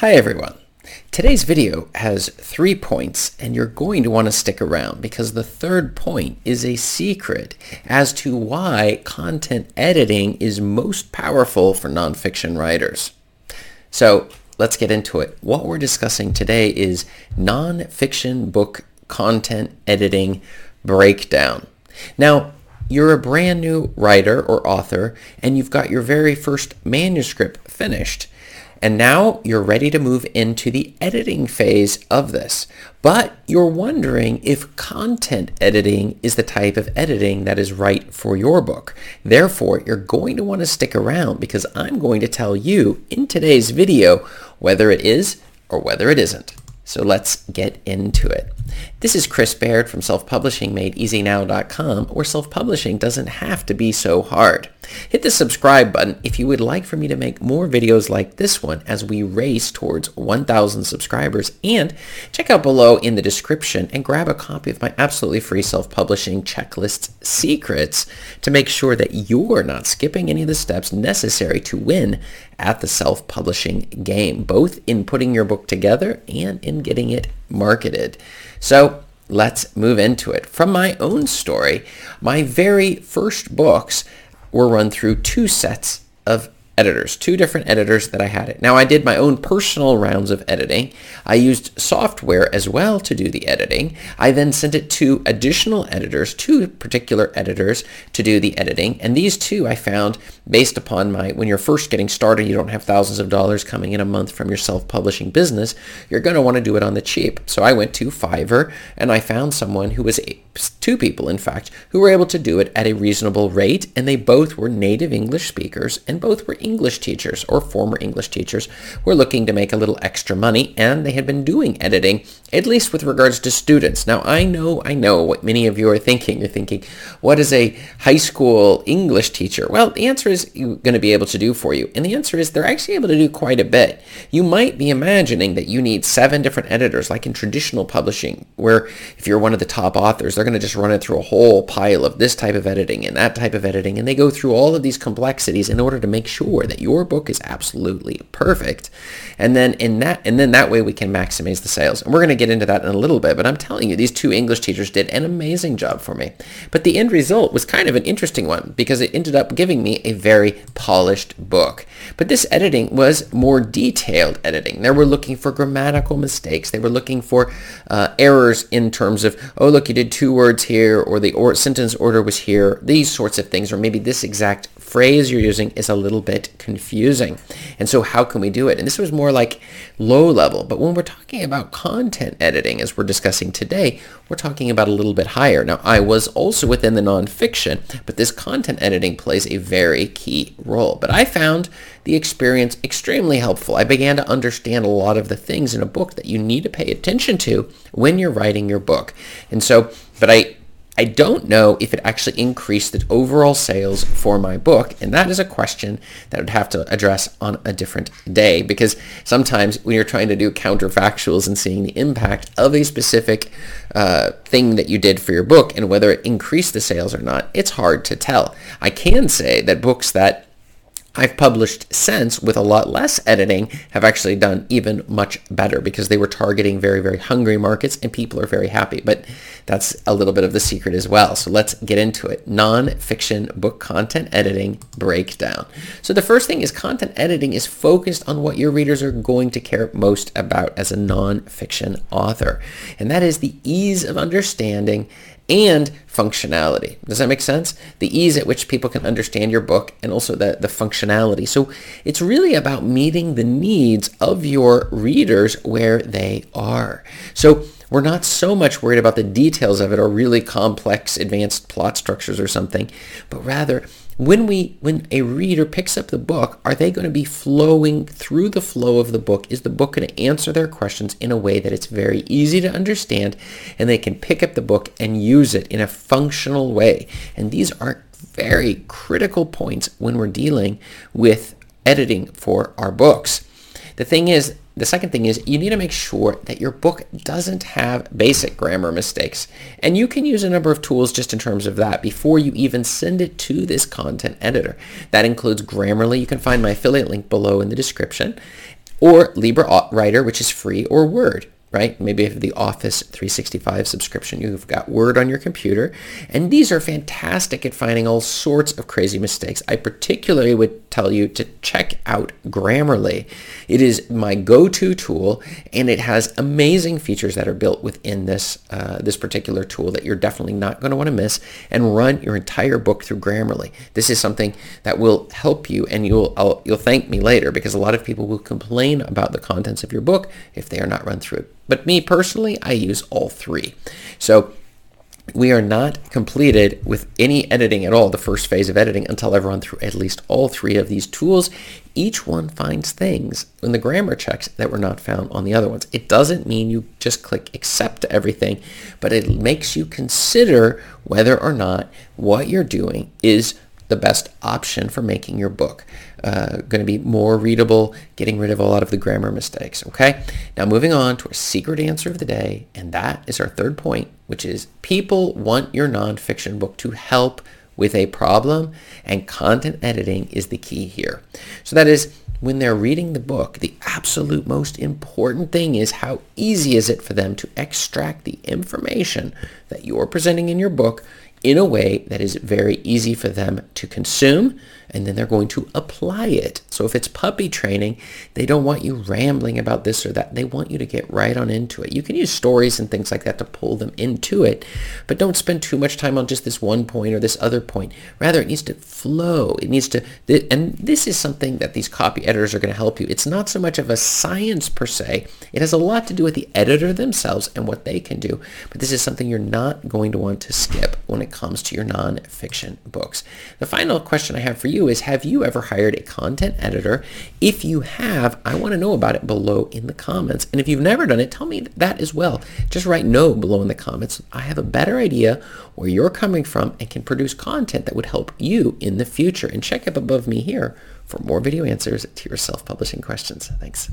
Hi everyone. Today's video has three points and you're going to want to stick around because the third point is a secret as to why content editing is most powerful for nonfiction writers. So let's get into it. What we're discussing today is nonfiction book content editing breakdown. Now, you're a brand new writer or author and you've got your very first manuscript finished. And now you're ready to move into the editing phase of this. But you're wondering if content editing is the type of editing that is right for your book. Therefore, you're going to want to stick around because I'm going to tell you in today's video whether it is or whether it isn't. So let's get into it. This is Chris Baird from selfpublishingmadeeasynow.com where self-publishing doesn't have to be so hard. Hit the subscribe button if you would like for me to make more videos like this one as we race towards 1,000 subscribers and check out below in the description and grab a copy of my absolutely free self-publishing checklist secrets to make sure that you're not skipping any of the steps necessary to win at the self-publishing game, both in putting your book together and in getting it marketed. So let's move into it. From my own story, my very first books were run through two sets of editors, two different editors that I had it. Now I did my own personal rounds of editing. I used software as well to do the editing. I then sent it to additional editors, two particular editors to do the editing. And these two I found based upon my, when you're first getting started, you don't have thousands of dollars coming in a month from your self-publishing business, you're going to want to do it on the cheap. So I went to Fiverr and I found someone who was, two people in fact, who were able to do it at a reasonable rate. And they both were native English speakers and both were teachers or former English teachers were looking to make a little extra money and they had been doing editing, at least with regards to students. Now I know, I know what many of you are thinking. You're thinking, what is a high school English teacher? Well, the answer is you're going to be able to do for you. And the answer is they're actually able to do quite a bit. You might be imagining that you need seven different editors like in traditional publishing, where if you're one of the top authors, they're going to just run it through a whole pile of this type of editing and that type of editing. And they go through all of these complexities in order to make sure sure that your book is absolutely perfect. And then in that and then that way we can maximize the sales. And we're going to get into that in a little bit, but I'm telling you these two English teachers did an amazing job for me. But the end result was kind of an interesting one because it ended up giving me a very polished book. But this editing was more detailed editing. They were looking for grammatical mistakes. They were looking for uh, errors in terms of, oh, look, you did two words here, or the or- sentence order was here, these sorts of things, or maybe this exact phrase you're using is a little bit confusing. And so how can we do it? And this was more like low level. But when we're talking about content editing, as we're discussing today, we're talking about a little bit higher. Now, I was also within the nonfiction, but this content editing plays a very key role. But I found the experience extremely helpful. I began to understand a lot of the things in a book that you need to pay attention to when you're writing your book. And so, but I I don't know if it actually increased the overall sales for my book, and that is a question that I would have to address on a different day because sometimes when you're trying to do counterfactuals and seeing the impact of a specific uh, thing that you did for your book and whether it increased the sales or not, it's hard to tell. I can say that books that I've published since with a lot less editing have actually done even much better because they were targeting very, very hungry markets and people are very happy. But that's a little bit of the secret as well. So let's get into it. Non-fiction book content editing breakdown. So the first thing is content editing is focused on what your readers are going to care most about as a non-fiction author. And that is the ease of understanding and functionality. Does that make sense? The ease at which people can understand your book and also the, the functionality. So it's really about meeting the needs of your readers where they are. So we're not so much worried about the details of it or really complex advanced plot structures or something, but rather when we when a reader picks up the book are they going to be flowing through the flow of the book? Is the book going to answer their questions in a way that it's very easy to understand and they can pick up the book and use it in a functional way? And these are very critical points when we're dealing with editing for our books. The thing is the second thing is you need to make sure that your book doesn't have basic grammar mistakes. And you can use a number of tools just in terms of that before you even send it to this content editor. That includes Grammarly. You can find my affiliate link below in the description. or LibreWriter, which is free, or Word right? Maybe if the Office 365 subscription, you've got Word on your computer. And these are fantastic at finding all sorts of crazy mistakes. I particularly would tell you to check out Grammarly. It is my go-to tool, and it has amazing features that are built within this, uh, this particular tool that you're definitely not going to want to miss, and run your entire book through Grammarly. This is something that will help you, and you'll, I'll, you'll thank me later, because a lot of people will complain about the contents of your book if they are not run through. But me personally, I use all three. So we are not completed with any editing at all, the first phase of editing, until I've run through at least all three of these tools. Each one finds things in the grammar checks that were not found on the other ones. It doesn't mean you just click accept everything, but it makes you consider whether or not what you're doing is the best option for making your book. Uh, going to be more readable, getting rid of a lot of the grammar mistakes. Okay. Now moving on to our secret answer of the day, and that is our third point, which is people want your nonfiction book to help with a problem, and content editing is the key here. So that is when they're reading the book, the absolute most important thing is how easy is it for them to extract the information that you're presenting in your book in a way that is very easy for them to consume and then they're going to apply it. So if it's puppy training, they don't want you rambling about this or that. They want you to get right on into it. You can use stories and things like that to pull them into it, but don't spend too much time on just this one point or this other point. Rather, it needs to flow. It needs to, and this is something that these copy editors are going to help you. It's not so much of a science per se. It has a lot to do with the editor themselves and what they can do, but this is something you're not going to want to skip when it comes to your nonfiction books. The final question I have for you you is have you ever hired a content editor? If you have, I want to know about it below in the comments. And if you've never done it, tell me that as well. Just write no below in the comments. I have a better idea where you're coming from and can produce content that would help you in the future. And check up above me here for more video answers to your self-publishing questions. Thanks.